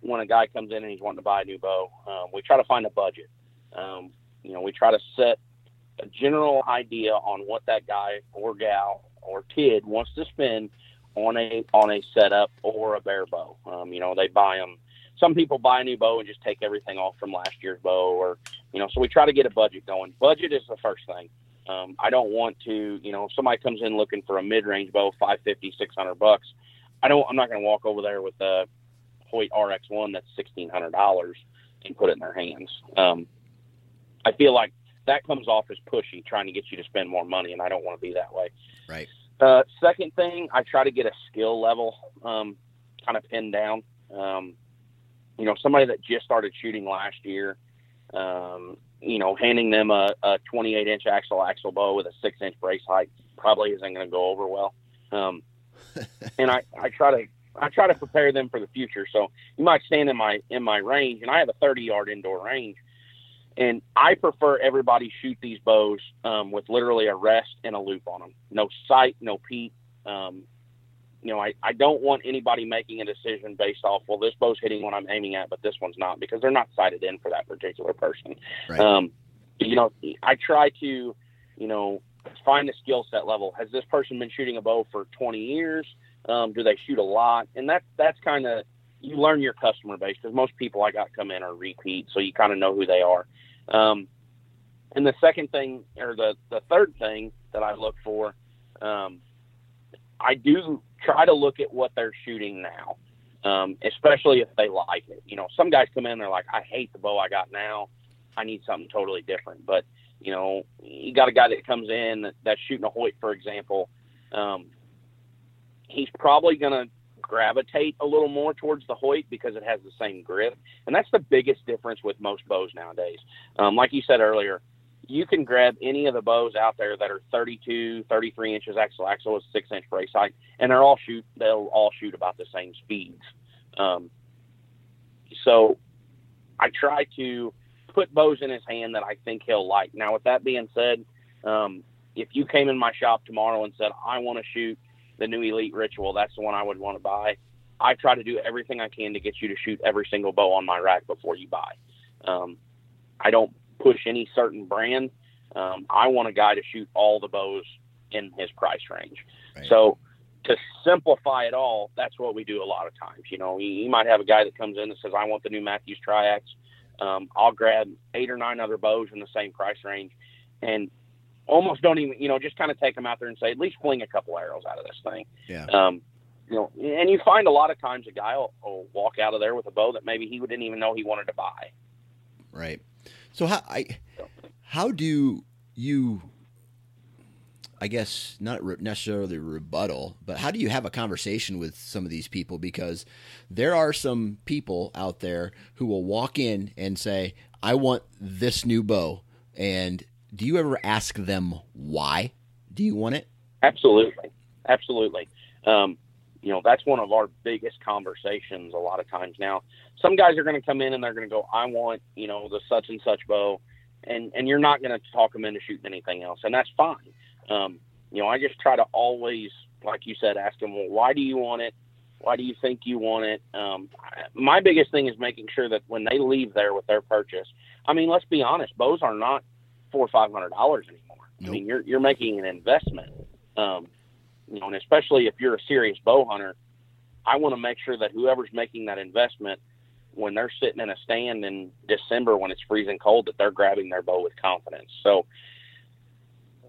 when a guy comes in and he's wanting to buy a new bow, um, we try to find a budget. Um, you know, we try to set a general idea on what that guy or gal or kid wants to spend on a on a setup or a bare bow. Um, you know, they buy them some people buy a new bow and just take everything off from last year's bow or you know so we try to get a budget going. Budget is the first thing. Um, i don't want to you know if somebody comes in looking for a mid-range bow 550 600 bucks i don't i'm not going to walk over there with a hoyt rx1 that's $1600 and put it in their hands. Um, i feel like that comes off as pushy trying to get you to spend more money and i don't want to be that way. Right. Uh, second thing i try to get a skill level um, kind of pinned down. Um, you know, somebody that just started shooting last year, um, you know, handing them a, a 28 inch axle axle bow with a six inch brace height probably isn't going to go over well. Um, and I, I try to, I try to prepare them for the future. So you might stand in my, in my range and I have a 30 yard indoor range and I prefer everybody shoot these bows, um, with literally a rest and a loop on them. No sight, no peep. Um, you know, I, I don't want anybody making a decision based off, well, this bow's hitting what I'm aiming at, but this one's not because they're not sighted in for that particular person. Right. Um, you know, I try to, you know, find the skill set level. Has this person been shooting a bow for 20 years? Um, do they shoot a lot? And that, that's kind of, you learn your customer base because most people I got come in are repeat. So you kind of know who they are. Um, and the second thing or the, the third thing that I look for, um, I do try to look at what they're shooting now, um, especially if they like it. You know, some guys come in, they're like, I hate the bow I got now. I need something totally different. But, you know, you got a guy that comes in that's shooting a Hoyt, for example. Um, he's probably going to gravitate a little more towards the Hoyt because it has the same grip. And that's the biggest difference with most bows nowadays. Um, like you said earlier, you can grab any of the bows out there that are 32, 33 inches axle axle with six inch brace height, and they're all shoot. They'll all shoot about the same speeds. Um, so I try to put bows in his hand that I think he'll like. Now, with that being said, um, if you came in my shop tomorrow and said I want to shoot the new Elite Ritual, that's the one I would want to buy. I try to do everything I can to get you to shoot every single bow on my rack before you buy. Um, I don't push any certain brand. Um, I want a guy to shoot all the bows in his price range. Right. So to simplify it all, that's what we do a lot of times. You know, you, you, might have a guy that comes in and says, I want the new Mathews Triax. Um, I'll grab eight or nine other bows in the same price range and almost don't even, you know, just kind of take them out there and say, at least fling a couple arrows out of this thing. Yeah. Um, you know, and you find a lot of times a guy will, will walk out of there with a bow that maybe he didn't even know he wanted to buy. Right. So how I how do you I guess not necessarily rebuttal, but how do you have a conversation with some of these people? Because there are some people out there who will walk in and say, I want this new bow. And do you ever ask them why do you want it? Absolutely. Absolutely. Um, you know, that's one of our biggest conversations a lot of times now. Some guys are going to come in and they're going to go, I want, you know, the such and such bow. And, and you're not going to talk them into shooting anything else. And that's fine. Um, you know, I just try to always, like you said, ask them, well, why do you want it? Why do you think you want it? Um, my biggest thing is making sure that when they leave there with their purchase, I mean, let's be honest, bows are not four or five hundred dollars anymore. Nope. I mean, you're you're making an investment. Um, you know, and especially if you're a serious bow hunter, I want to make sure that whoever's making that investment, when they're sitting in a stand in December when it's freezing cold, that they're grabbing their bow with confidence. So,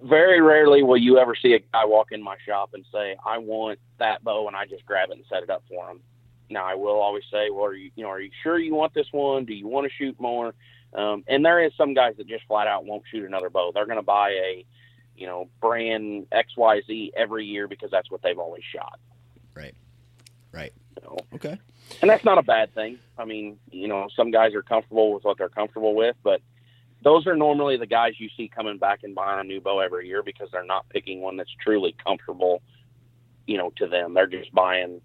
very rarely will you ever see a guy walk in my shop and say, "I want that bow," and I just grab it and set it up for him. Now, I will always say, "Well, are you, you know, are you sure you want this one? Do you want to shoot more?" Um, and there is some guys that just flat out won't shoot another bow. They're going to buy a, you know, brand XYZ every year because that's what they've always shot. Right. Right. So, okay. And that's not a bad thing. I mean, you know, some guys are comfortable with what they're comfortable with, but those are normally the guys you see coming back and buying a new bow every year because they're not picking one that's truly comfortable, you know, to them. They're just buying,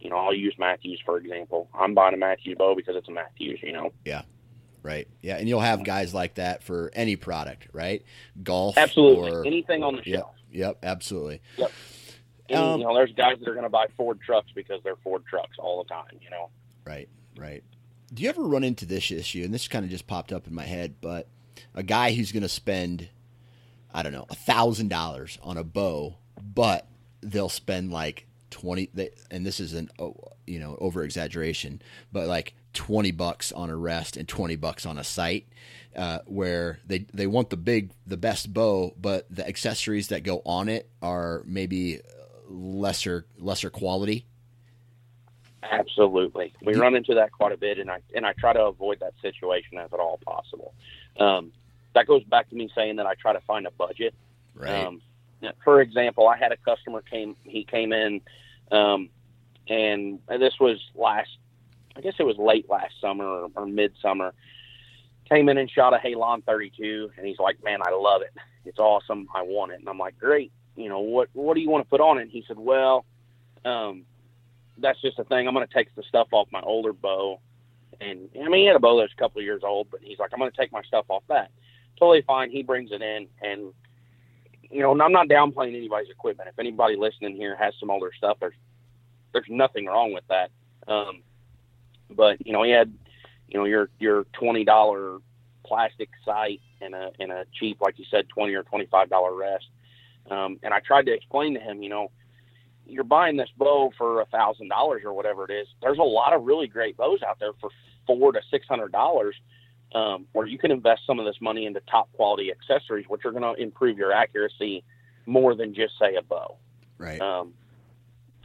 you know, I'll use Mathews for example. I'm buying a Mathews bow because it's a Mathews, you know. Yeah. Right. Yeah, and you'll have guys like that for any product, right? Golf, absolutely, or, anything on the shelf. Yep, yep absolutely. Yep. And, um, you know, there's guys that are going to buy Ford trucks because they're Ford trucks all the time. You know. Right. Right. Do you ever run into this issue? And this kind of just popped up in my head, but a guy who's going to spend, I don't know, a thousand dollars on a bow, but they'll spend like twenty. And this is an oh, you know over exaggeration, but like 20 bucks on a rest and 20 bucks on a sight uh, where they they want the big the best bow but the accessories that go on it are maybe lesser lesser quality. Absolutely. We run into that quite a bit and i and i try to avoid that situation as at all possible. Um, that goes back to me saying that i try to find a budget. Right. Um, for example i had a customer came he came in um, and this was last I guess it was late last summer or, or midsummer. Came in and shot a Halon 32, and he's like, "Man, I love it. It's awesome. I want it." And I'm like, "Great. You know what? What do you want to put on it?" And he said, "Well, um, that's just a thing. I'm going to take the stuff off my older bow." And I mean, he had a bow that's a couple of years old, but he's like, "I'm going to take my stuff off that." Totally fine. He brings it in, and you know, I'm not downplaying anybody's equipment. If anybody listening here has some older stuff, there's there's nothing wrong with that. Um, but you know, he had you know your your twenty dollar plastic sight and a and a cheap, like you said, twenty or twenty five dollar rest. Um, and I tried to explain to him, you know, you're buying this bow for a thousand dollars or whatever it is. There's a lot of really great bows out there for four to six hundred dollars, um, where you can invest some of this money into top quality accessories, which are going to improve your accuracy more than just say a bow. Right. Um,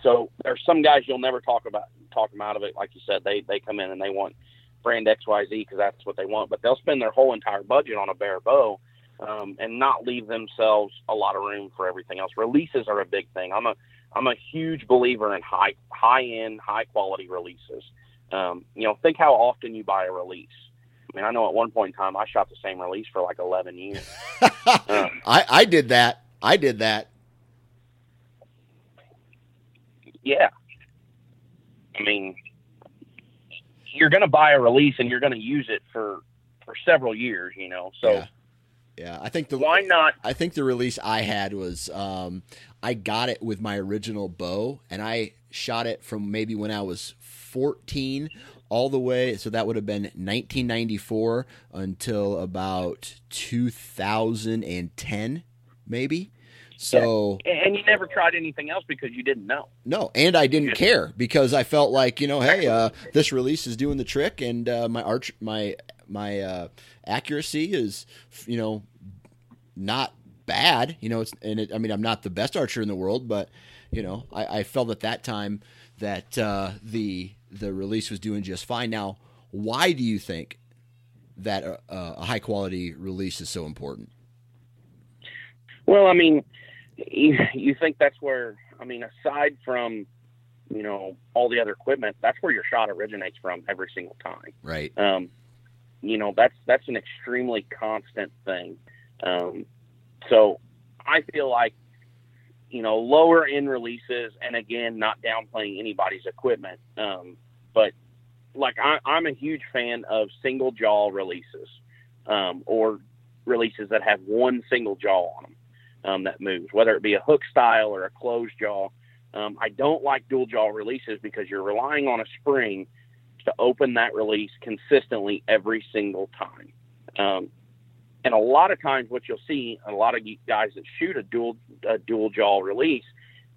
so there's some guys you'll never talk about talk them out of it. Like you said, they they come in and they want brand X Y Z because that's what they want, but they'll spend their whole entire budget on a bare bow. Um, and not leave themselves a lot of room for everything else. Releases are a big thing. I'm a I'm a huge believer in high high end, high quality releases. Um, you know, think how often you buy a release. I mean, I know at one point in time I shot the same release for like 11 years. um, I, I did that. I did that. Yeah. I mean, you're going to buy a release and you're going to use it for for several years, you know. So yeah. yeah. I think the why not? I think the release I had was um, I got it with my original bow, and I shot it from maybe when I was 14 all the way. So that would have been 1994 until about 2010, maybe. So yeah. and you never tried anything else because you didn't know. No, and I didn't care because I felt like you know, hey, uh, this release is doing the trick, and uh, my arch, my my uh, accuracy is you know not bad. You know, it's and it, I mean I'm not the best archer in the world, but you know I, I felt at that time that uh, the the release was doing just fine. Now, why do you think that a, a high quality release is so important? Well, I mean, you, you think that's where I mean, aside from you know all the other equipment, that's where your shot originates from every single time. Right. Um, you know that's that's an extremely constant thing. Um, so I feel like you know lower end releases, and again, not downplaying anybody's equipment, um, but like I, I'm a huge fan of single jaw releases um, or releases that have one single jaw on them um, that moves, whether it be a hook style or a closed jaw. Um, I don't like dual jaw releases because you're relying on a spring to open that release consistently every single time. Um, and a lot of times, what you'll see, a lot of guys that shoot a dual a dual jaw release,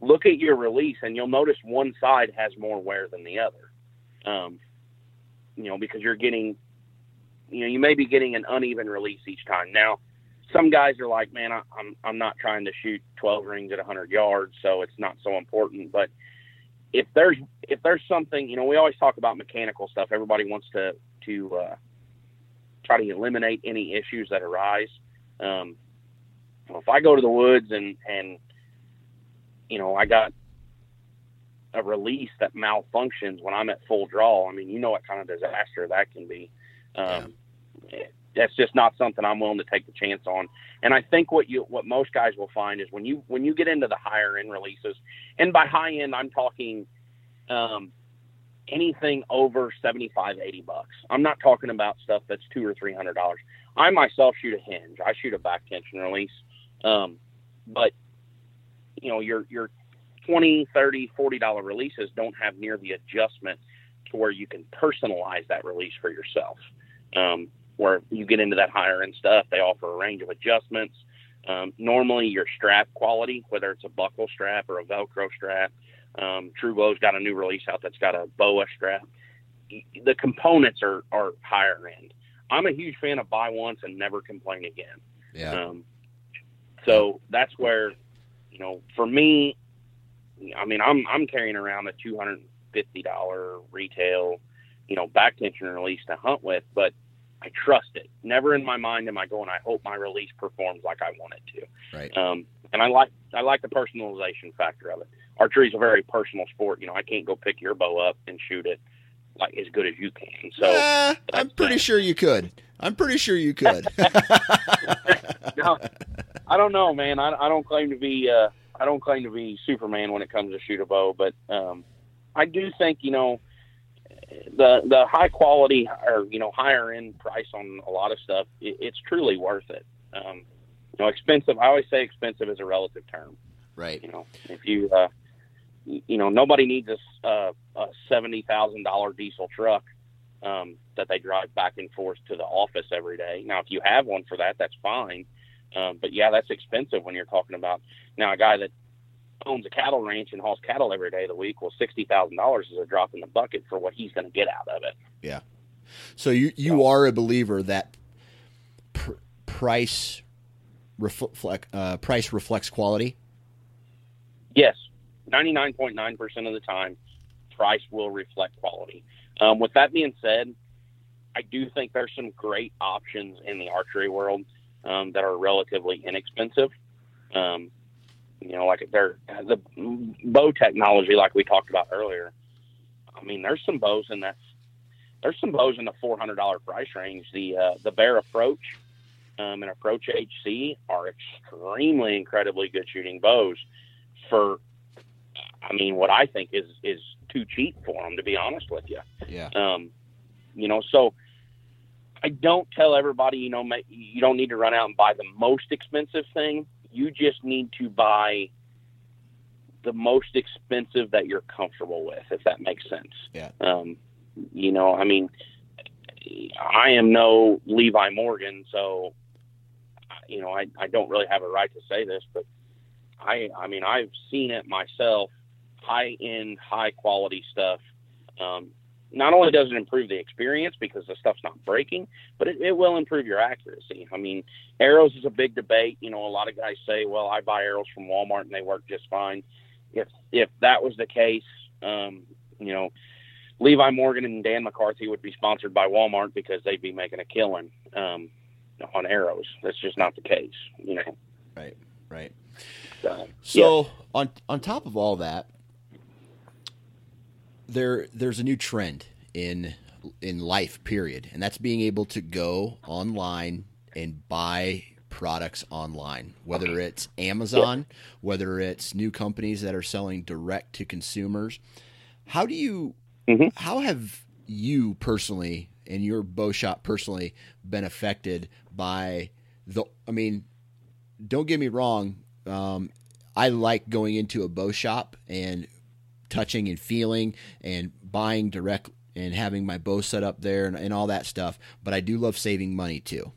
look at your release and you'll notice one side has more wear than the other. Um, you know, because you're getting, you know, you may be getting an uneven release each time. Now, some guys are like, man, I, I'm I'm not trying to shoot 12 rings at 100 yards, so it's not so important. But if there's if there's something, you know, we always talk about mechanical stuff. Everybody wants to to uh, try to eliminate any issues that arise. Um, if I go to the woods and and you know I got a release that malfunctions when I'm at full draw, I mean, you know what kind of disaster that can be. Um, yeah. That's just not something I'm willing to take the chance on. And I think what you what most guys will find is when you when you get into the higher end releases, and by high end I'm talking um, anything over 75, 80 bucks. I'm not talking about stuff that's two or three hundred dollars. I myself shoot a hinge. I shoot a back tension release. Um, but you know, your your 20, 30, 40 dollar releases don't have near the adjustment to where you can personalize that release for yourself. Um, where you get into that higher end stuff, they offer a range of adjustments. Um, normally, your strap quality, whether it's a buckle strap or a Velcro strap, um, TruBow's got a new release out that's got a BOA strap. The components are, are higher end. I'm a huge fan of buy once and never complain again. Yeah. Um, so that's where, you know, for me, I mean, I'm I'm carrying around a two hundred and fifty dollar retail, you know, back tension release to hunt with, but I trust it. Never in my mind am I going. I hope my release performs like I want it to. Right. Um, and I like I like the personalization factor of it. Archery is a very personal sport. You know, I can't go pick your bow up and shoot it like as good as you can. So uh, I'm pretty sure you could. I'm pretty sure you could. no, I don't know, man. I, I don't claim to be. Uh, I don't claim to be Superman when it comes to shoot a bow, but um, I do think you know the the high quality or you know higher end price on a lot of stuff. It, it's truly worth it. Um, you know, expensive. I always say expensive is a relative term. Right. You know, if you uh, you know nobody needs a, uh, a seventy thousand dollar diesel truck um, that they drive back and forth to the office every day. Now, if you have one for that, that's fine. Um, but yeah, that's expensive when you're talking about now a guy that owns a cattle ranch and hauls cattle every day of the week. Well, sixty thousand dollars is a drop in the bucket for what he's going to get out of it. Yeah. So you you so, are a believer that pr- price reflect uh, price reflects quality. Yes, ninety nine point nine percent of the time, price will reflect quality. Um, with that being said, I do think there's some great options in the archery world um, that are relatively inexpensive. Um, you know, like they're the bow technology, like we talked about earlier. I mean, there's some bows, in that. there's some bows in the four hundred dollar price range. The uh, the Bear Approach um, and Approach HC are extremely incredibly good shooting bows for. I mean, what I think is is too cheap for them, to be honest with you. Yeah. Um, you know, so I don't tell everybody, you know, you don't need to run out and buy the most expensive thing. You just need to buy the most expensive that you're comfortable with, if that makes sense. Yeah. Um, you know, I mean, I am no Levi Morgan, so you know, I, I don't really have a right to say this, but I I mean I've seen it myself, high end, high quality stuff. Um, not only does it improve the experience because the stuff's not breaking, but it, it will improve your accuracy. I mean, arrows is a big debate. You know, a lot of guys say, "Well, I buy arrows from Walmart and they work just fine." If if that was the case, um, you know, Levi Morgan and Dan McCarthy would be sponsored by Walmart because they'd be making a killing um, on arrows. That's just not the case, you know. Right, right. Uh, so yeah. on on top of all that, there there's a new trend in in life, period, and that's being able to go online and buy products online, whether it's Amazon, whether it's new companies that are selling direct to consumers. How do you Mm-hmm. How have you personally and your bow shop personally been affected by the? I mean, don't get me wrong. Um, I like going into a bow shop and touching and feeling and buying direct and having my bow set up there and, and all that stuff. But I do love saving money too.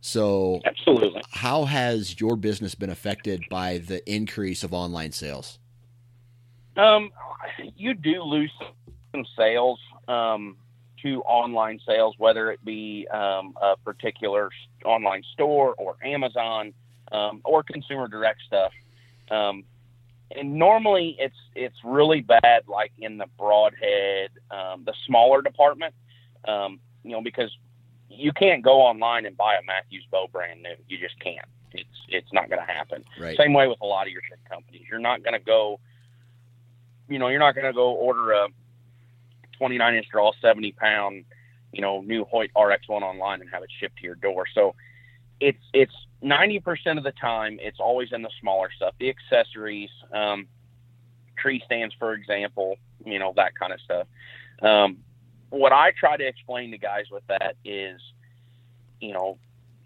So, absolutely, how has your business been affected by the increase of online sales? Um, you do lose some sales um, to online sales, whether it be um, a particular online store or Amazon um, or consumer direct stuff. Um, and normally it's it's really bad, like in the broadhead, um, the smaller department, um, you know, because you can't go online and buy a Mathews bow brand new. You just can't. It's it's not going to happen. Right. Same way with a lot of your companies. You're not going to go. You know, you're not going to go order a 29 inch draw, 70 pound, you know, new Hoyt RX1 online and have it shipped to your door. So it's it's 90% of the time it's always in the smaller stuff, the accessories, um, tree stands, for example, you know, that kind of stuff. Um, what I try to explain to guys with that is, you know,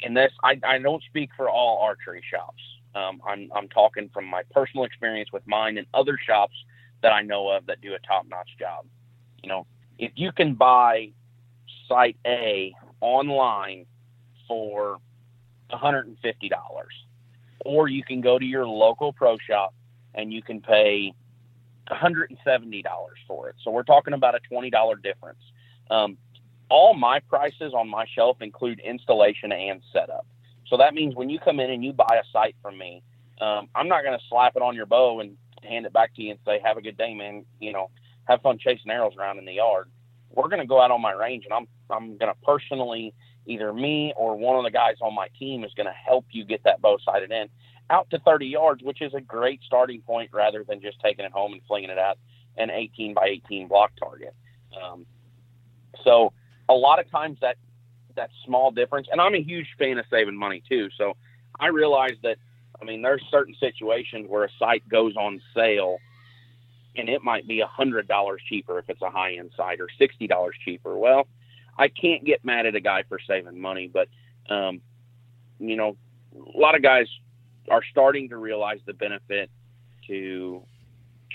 and this, I, I don't speak for all archery shops. Um, I'm, I'm talking from my personal experience with mine and other shops that I know of that do a top notch job you know, if you can buy sight A online for $150, or you can go to your local pro shop and you can pay $170 for it. So we're talking about a $20 difference. Um, all my prices on my shelf include installation and setup. So that means when you come in and you buy a sight from me, um, I'm not going to slap it on your bow and hand it back to you and say, "Have a good day, man." You know, have fun chasing arrows around in the yard. We're going to go out on my range, and I'm I'm going to personally either me or one of the guys on my team is going to help you get that bow sighted in out to 30 yards, which is a great starting point rather than just taking it home and flinging it at an 18 by 18 block target. Um, so a lot of times that that small difference, and I'm a huge fan of saving money too. So I realize that I mean there's certain situations where a sight goes on sale and it might be a hundred dollars cheaper if it's a high end sight or sixty dollars cheaper. Well, I can't get mad at a guy for saving money, but um, you know, a lot of guys are starting to realize the benefit to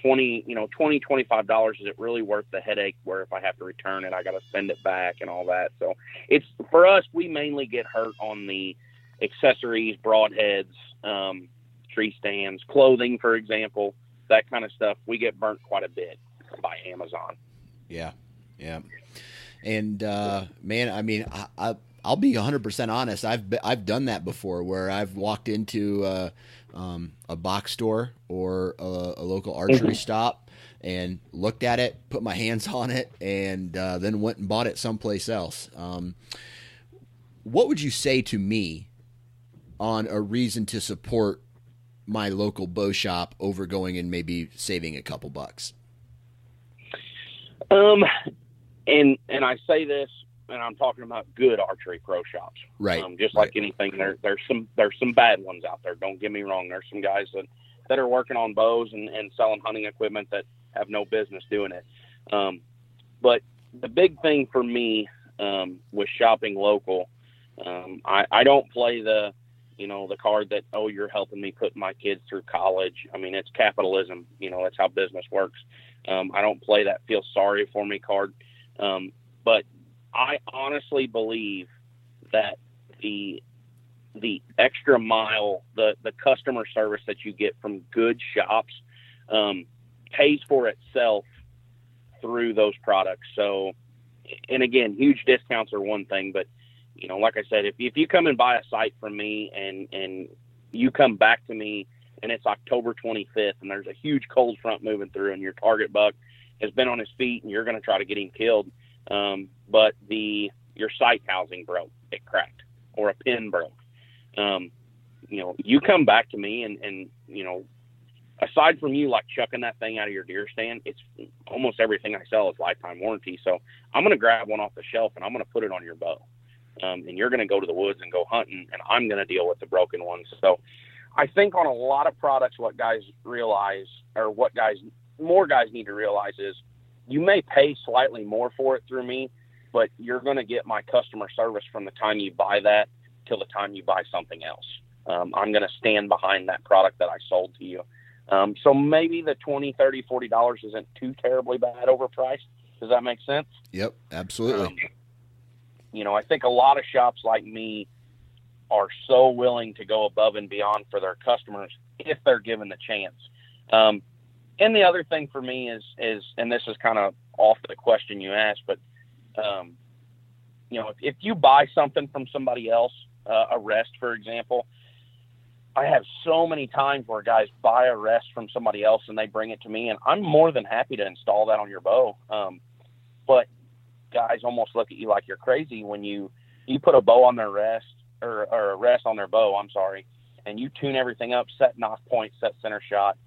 20 you know 20 25 dollars is it really worth the headache where if i have to return it i got to send it back and all that so it's for us we mainly get hurt on the accessories broadheads um, tree stands clothing for example that kind of stuff, we get burnt quite a bit by Amazon. Yeah, yeah. And uh, man, I mean, I, I I'll be 100% honest. I've been, I've done that before where I've walked into uh, um, a box store or a, a local archery mm-hmm. stop and looked at it, put my hands on it, and uh, then went and bought it someplace else. Um, what would you say to me on a reason to support my local bow shop over going and maybe saving a couple bucks? Um, and and I say this, and I'm talking about good archery pro shops, right? Um, just right. like anything, there there's some there's some bad ones out there. Don't get me wrong. There's some guys that that are working on bows and, and selling hunting equipment that have no business doing it. Um, but the big thing for me um, with shopping local, um, I, I don't play the you know the card that oh you're helping me put my kids through college. I mean it's capitalism. You know that's how business works. Um, I don't play that feel sorry for me card. Um, but I honestly believe that the the extra mile, the the customer service that you get from good shops, um, pays for itself through those products. So, and again, huge discounts are one thing, but you know, like I said, if if you come and buy a sight from me and and you come back to me and it's October 25th and there's a huge cold front moving through and your target buck has been on his feet and you're going to try to get him killed, um, but the your sight housing broke, it cracked, or a pin broke. Um, you know, you come back to me and and you know, aside from you like chucking that thing out of your deer stand, it's almost everything I sell is lifetime warranty. So I'm going to grab one off the shelf and I'm going to put it on your bow. Um, and you're going to go to the woods and go hunting, and I'm going to deal with the broken ones. So, I think on a lot of products, what guys realize, or what guys, more guys need to realize is, you may pay slightly more for it through me, but you're going to get my customer service from the time you buy that till the time you buy something else. Um, I'm going to stand behind that product that I sold to you. Um, so maybe the 20, 30, 40 dollars isn't too terribly bad overpriced. Does that make sense? Yep, absolutely. Um, you know, I think a lot of shops like me are so willing to go above and beyond for their customers if they're given the chance. Um, and the other thing for me is is, and this is kind of off the question you asked, but um, you know, if, if you buy something from somebody else, uh, a rest, for example, I have so many times where guys buy a rest from somebody else and they bring it to me, and I'm more than happy to install that on your bow. Um, but guys almost look at you like you're crazy when you you put a bow on their rest or, or a rest on their bow. I'm sorry, and you tune everything up, set nock point, set center shot,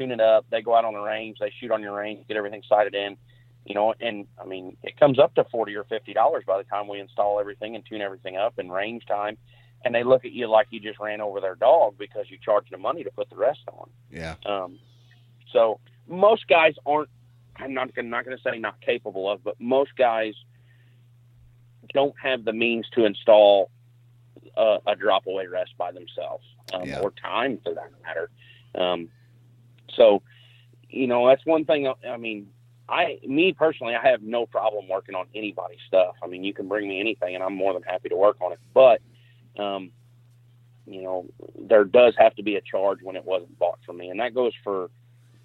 tune it up. They go out on the range, they shoot on your range, get everything sighted in. You know, and I mean, it comes up to forty or fifty dollars by the time we install everything and tune everything up and range time and they look at you like you just ran over their dog because you charged them money to put the rest on. Yeah. Um, so most guys aren't. I'm not I'm not going to say not capable of, but most guys don't have the means to install a, a drop away rest by themselves, um, Yeah. or time for that matter. Um, so, you know, that's one thing. I mean, I, me personally, I have no problem working on anybody's stuff. I mean, you can bring me anything, and I'm more than happy to work on it. But, um, you know, there does have to be a charge when it wasn't bought from me, and that goes for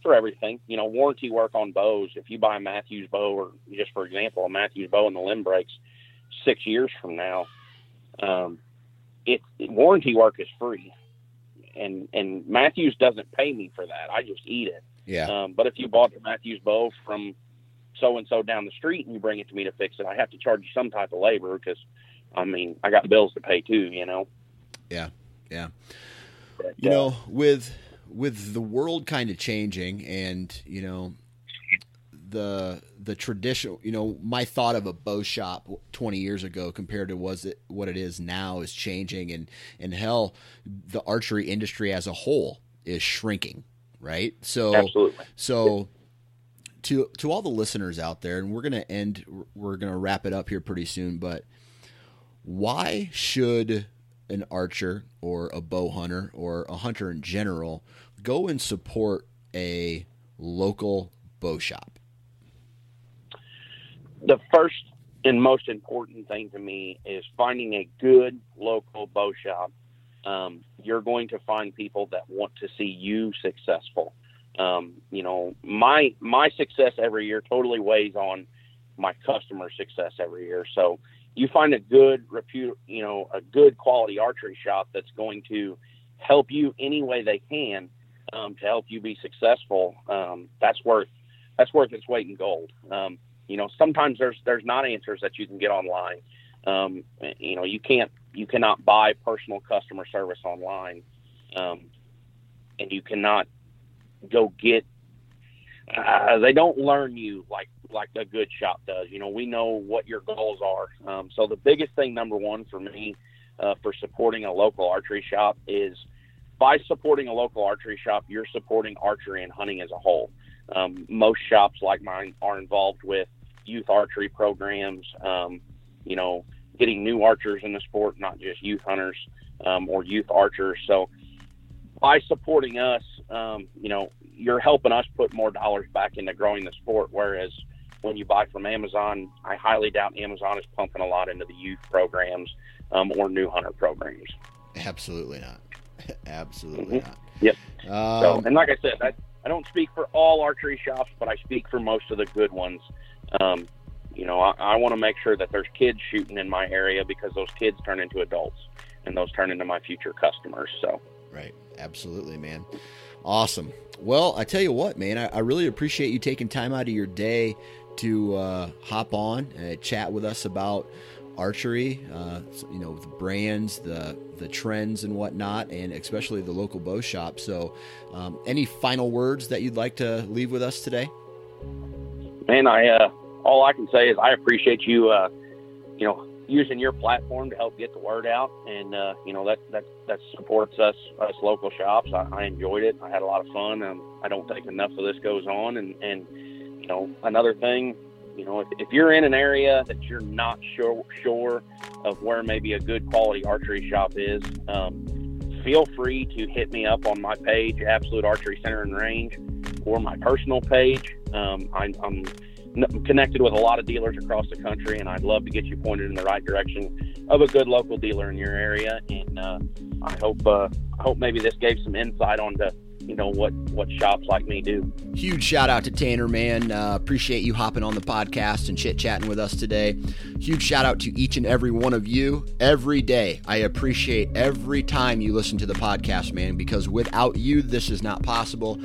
for everything. You know, warranty work on bows. If you buy a Mathews bow, or just for example, a Mathews bow and the limb breaks six years from now, um, it warranty work is free, and and Mathews doesn't pay me for that. I just eat it. Yeah. Um, but if you bought the Mathews bow from so and so down the street and you bring it to me to fix it, I have to charge you some type of labor because, I mean, I got bills to pay too. You know. Yeah. Yeah. But, You uh, know, with with the world kind of changing and, you know, the the traditional, you know, my thought of a bow shop 20 years ago compared to was it what it is now is changing and and hell the archery industry as a whole is shrinking, right? So absolutely. So to to all the listeners out there, and we're gonna end, we're gonna wrap it up here pretty soon. But why should an archer or a bow hunter or a hunter in general go and support a local bow shop? The first and most important thing to me is finding a good local bow shop. Um, you're going to find people that want to see you successful. Um, you know, my my success every year totally weighs on my customer success every year. So you find a good repute, you know, a good quality archery shop that's going to help you any way they can um, to help you be successful. Um, that's worth that's worth its weight in gold. You know, sometimes there's there's not answers that you can get online. Um, you know, you can't you cannot buy personal customer service online, um, and you cannot go get uh, they don't learn you like like a good shop does. You know, we know what your goals are. Um, so the biggest thing, number one, for me, uh, for supporting a local archery shop is by supporting a local archery shop, you're supporting archery and hunting as a whole. Um, most shops like mine are involved with youth archery programs. Um, you know, getting new archers in the sport, not just youth hunters um, or youth archers. So by supporting us, um, you know, you're helping us put more dollars back into growing the sport. Whereas when you buy from Amazon, I highly doubt Amazon is pumping a lot into the youth programs um, or new hunter programs. Absolutely not. Absolutely mm-hmm. not. Yep. Um, so, and like I said, I, I don't speak for all archery shops, but I speak for most of the good ones. Um, you know, I, I want to make sure that there's kids shooting in my area because those kids turn into adults and those turn into my future customers. So, right. Absolutely, man. Awesome. Well, I tell you what, man, I, I really appreciate you taking time out of your day to uh, hop on and chat with us about archery, uh, you know, the brands, the the trends and whatnot, and especially the local bow shop. So, um, any final words that you'd like to leave with us today? Man, I uh, all I can say is I appreciate you, uh, you know, using your platform to help get the word out, and uh, you know that that that supports us us local shops. I, I enjoyed it. I had a lot of fun. Um, I don't think enough of this goes on, and and you know another thing, you know, if, if you're in an area that you're not sure sure of where maybe a good quality archery shop is, um, feel free to hit me up on my page, Absolute Archery Center and Range, or my personal page. Um, I, I'm connected with a lot of dealers across the country, and I'd love to get you pointed in the right direction of a good local dealer in your area. And uh, I hope uh, I hope maybe this gave some insight onto you know what what shops like me do. Huge shout out to Tanner, man. Uh, appreciate you hopping on the podcast and chit chatting with us today. Huge shout out to each and every one of you every day. I appreciate every time you listen to the podcast, man, because without you, this is not possible.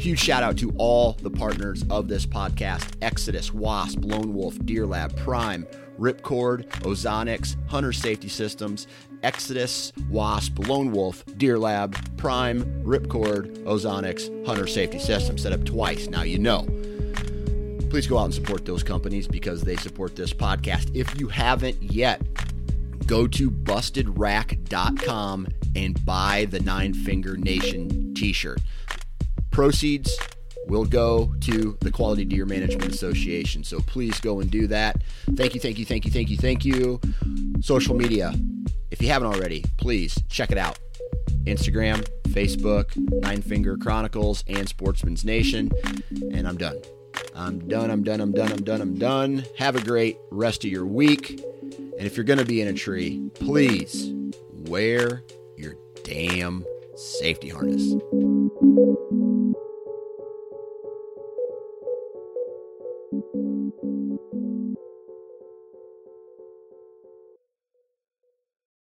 Huge shout out to all the partners of this podcast Exodus, Wasp, Lone Wolf, Deer Lab, Prime, Ripcord, Ozonics, Hunter Safety Systems, Exodus, Wasp, Lone Wolf, Deer Lab, Prime, Ripcord, Ozonics, Hunter Safety Systems. Set up twice. Now you know. Please go out and support those companies because they support this podcast. If you haven't yet, go to bustedrack.com and buy the Nine Finger Nation t shirt. Proceeds will go to the Quality Deer Management Association. So please go and do that. Thank you, thank you, thank you, thank you, thank you. Social media. If you haven't already, please check it out. Instagram, Facebook, Nine Finger Chronicles, and Sportsman's Nation. And I'm done. I'm done, I'm done, I'm done, I'm done, I'm done. Have a great rest of your week. And if you're going to be in a tree, please wear your damn safety harness.